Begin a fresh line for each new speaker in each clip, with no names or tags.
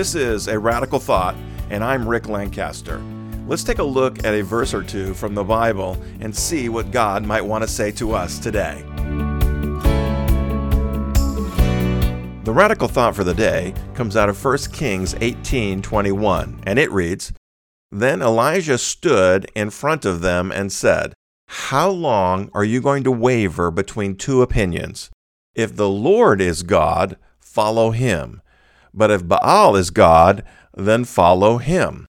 This is A Radical Thought, and I'm Rick Lancaster. Let's take a look at a verse or two from the Bible and see what God might want to say to us today. The radical thought for the day comes out of 1 Kings 18:21, and it reads, Then Elijah stood in front of them and said, How long are you going to waver between two opinions? If the Lord is God, follow him. But if Baal is God, then follow him.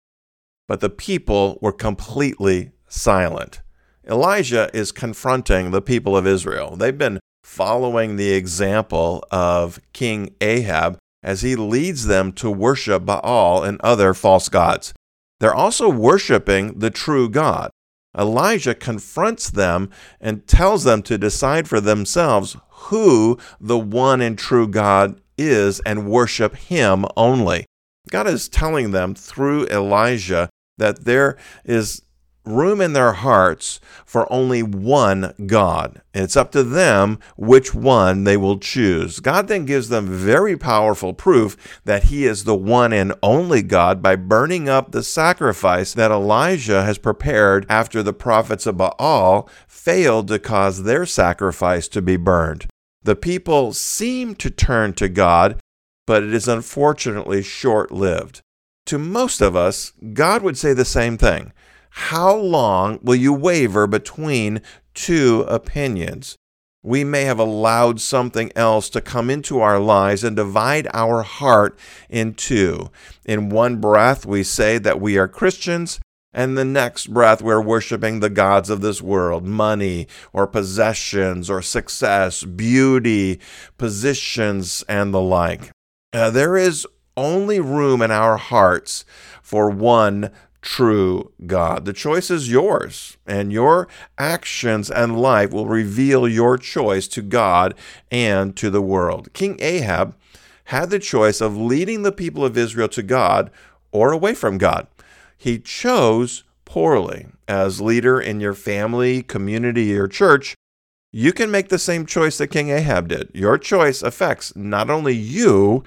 But the people were completely silent. Elijah is confronting the people of Israel. They've been following the example of King Ahab as he leads them to worship Baal and other false gods. They're also worshiping the true God. Elijah confronts them and tells them to decide for themselves who the one and true God is and worship him only. God is telling them through Elijah that there is room in their hearts for only one God. And it's up to them which one they will choose. God then gives them very powerful proof that He is the one and only God by burning up the sacrifice that Elijah has prepared after the prophets of Baal failed to cause their sacrifice to be burned. The people seem to turn to God, but it is unfortunately short lived. To most of us, God would say the same thing. How long will you waver between two opinions? We may have allowed something else to come into our lives and divide our heart in two. In one breath, we say that we are Christians, and the next breath, we're worshiping the gods of this world money or possessions or success, beauty, positions, and the like. Uh, there is only room in our hearts for one true God. The choice is yours, and your actions and life will reveal your choice to God and to the world. King Ahab had the choice of leading the people of Israel to God or away from God. He chose poorly. As leader in your family, community, or church, you can make the same choice that King Ahab did. Your choice affects not only you,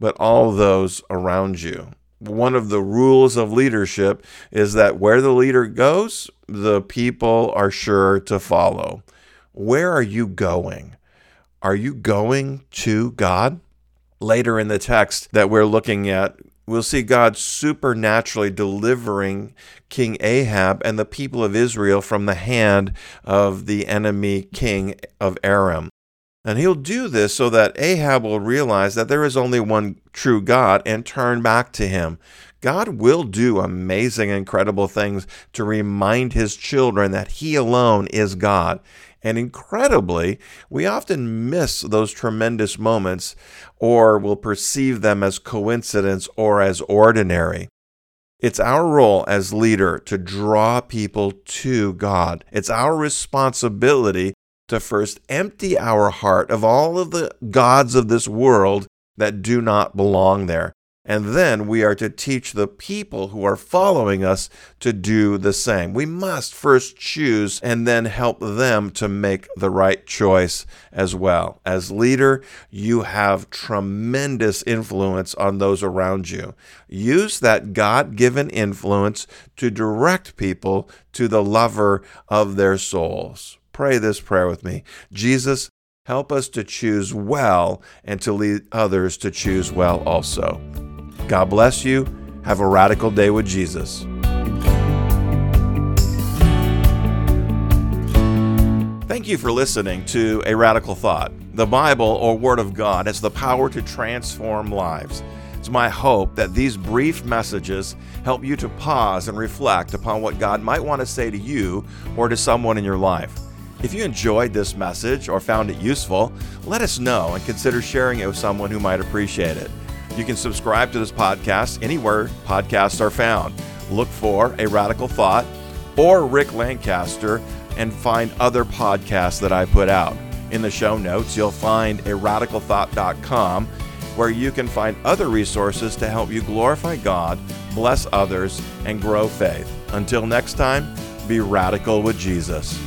but all those around you one of the rules of leadership is that where the leader goes, the people are sure to follow. Where are you going? Are you going to God? Later in the text that we're looking at, we'll see God supernaturally delivering King Ahab and the people of Israel from the hand of the enemy king of Aram. And he'll do this so that Ahab will realize that there is only one true God and turn back to him. God will do amazing, incredible things to remind his children that he alone is God. And incredibly, we often miss those tremendous moments or will perceive them as coincidence or as ordinary. It's our role as leader to draw people to God. It's our responsibility to first empty our heart of all of the gods of this world that do not belong there. And then we are to teach the people who are following us to do the same. We must first choose and then help them to make the right choice as well. As leader, you have tremendous influence on those around you. Use that God given influence to direct people to the lover of their souls. Pray this prayer with me. Jesus, help us to choose well and to lead others to choose well also. God bless you. Have a radical day with Jesus. Thank you for listening to A Radical Thought. The Bible or Word of God has the power to transform lives. It's my hope that these brief messages help you to pause and reflect upon what God might want to say to you or to someone in your life. If you enjoyed this message or found it useful, let us know and consider sharing it with someone who might appreciate it. You can subscribe to this podcast anywhere podcasts are found. Look for A Radical Thought or Rick Lancaster and find other podcasts that I put out. In the show notes, you'll find a radicalthought.com where you can find other resources to help you glorify God, bless others, and grow faith. Until next time, be radical with Jesus.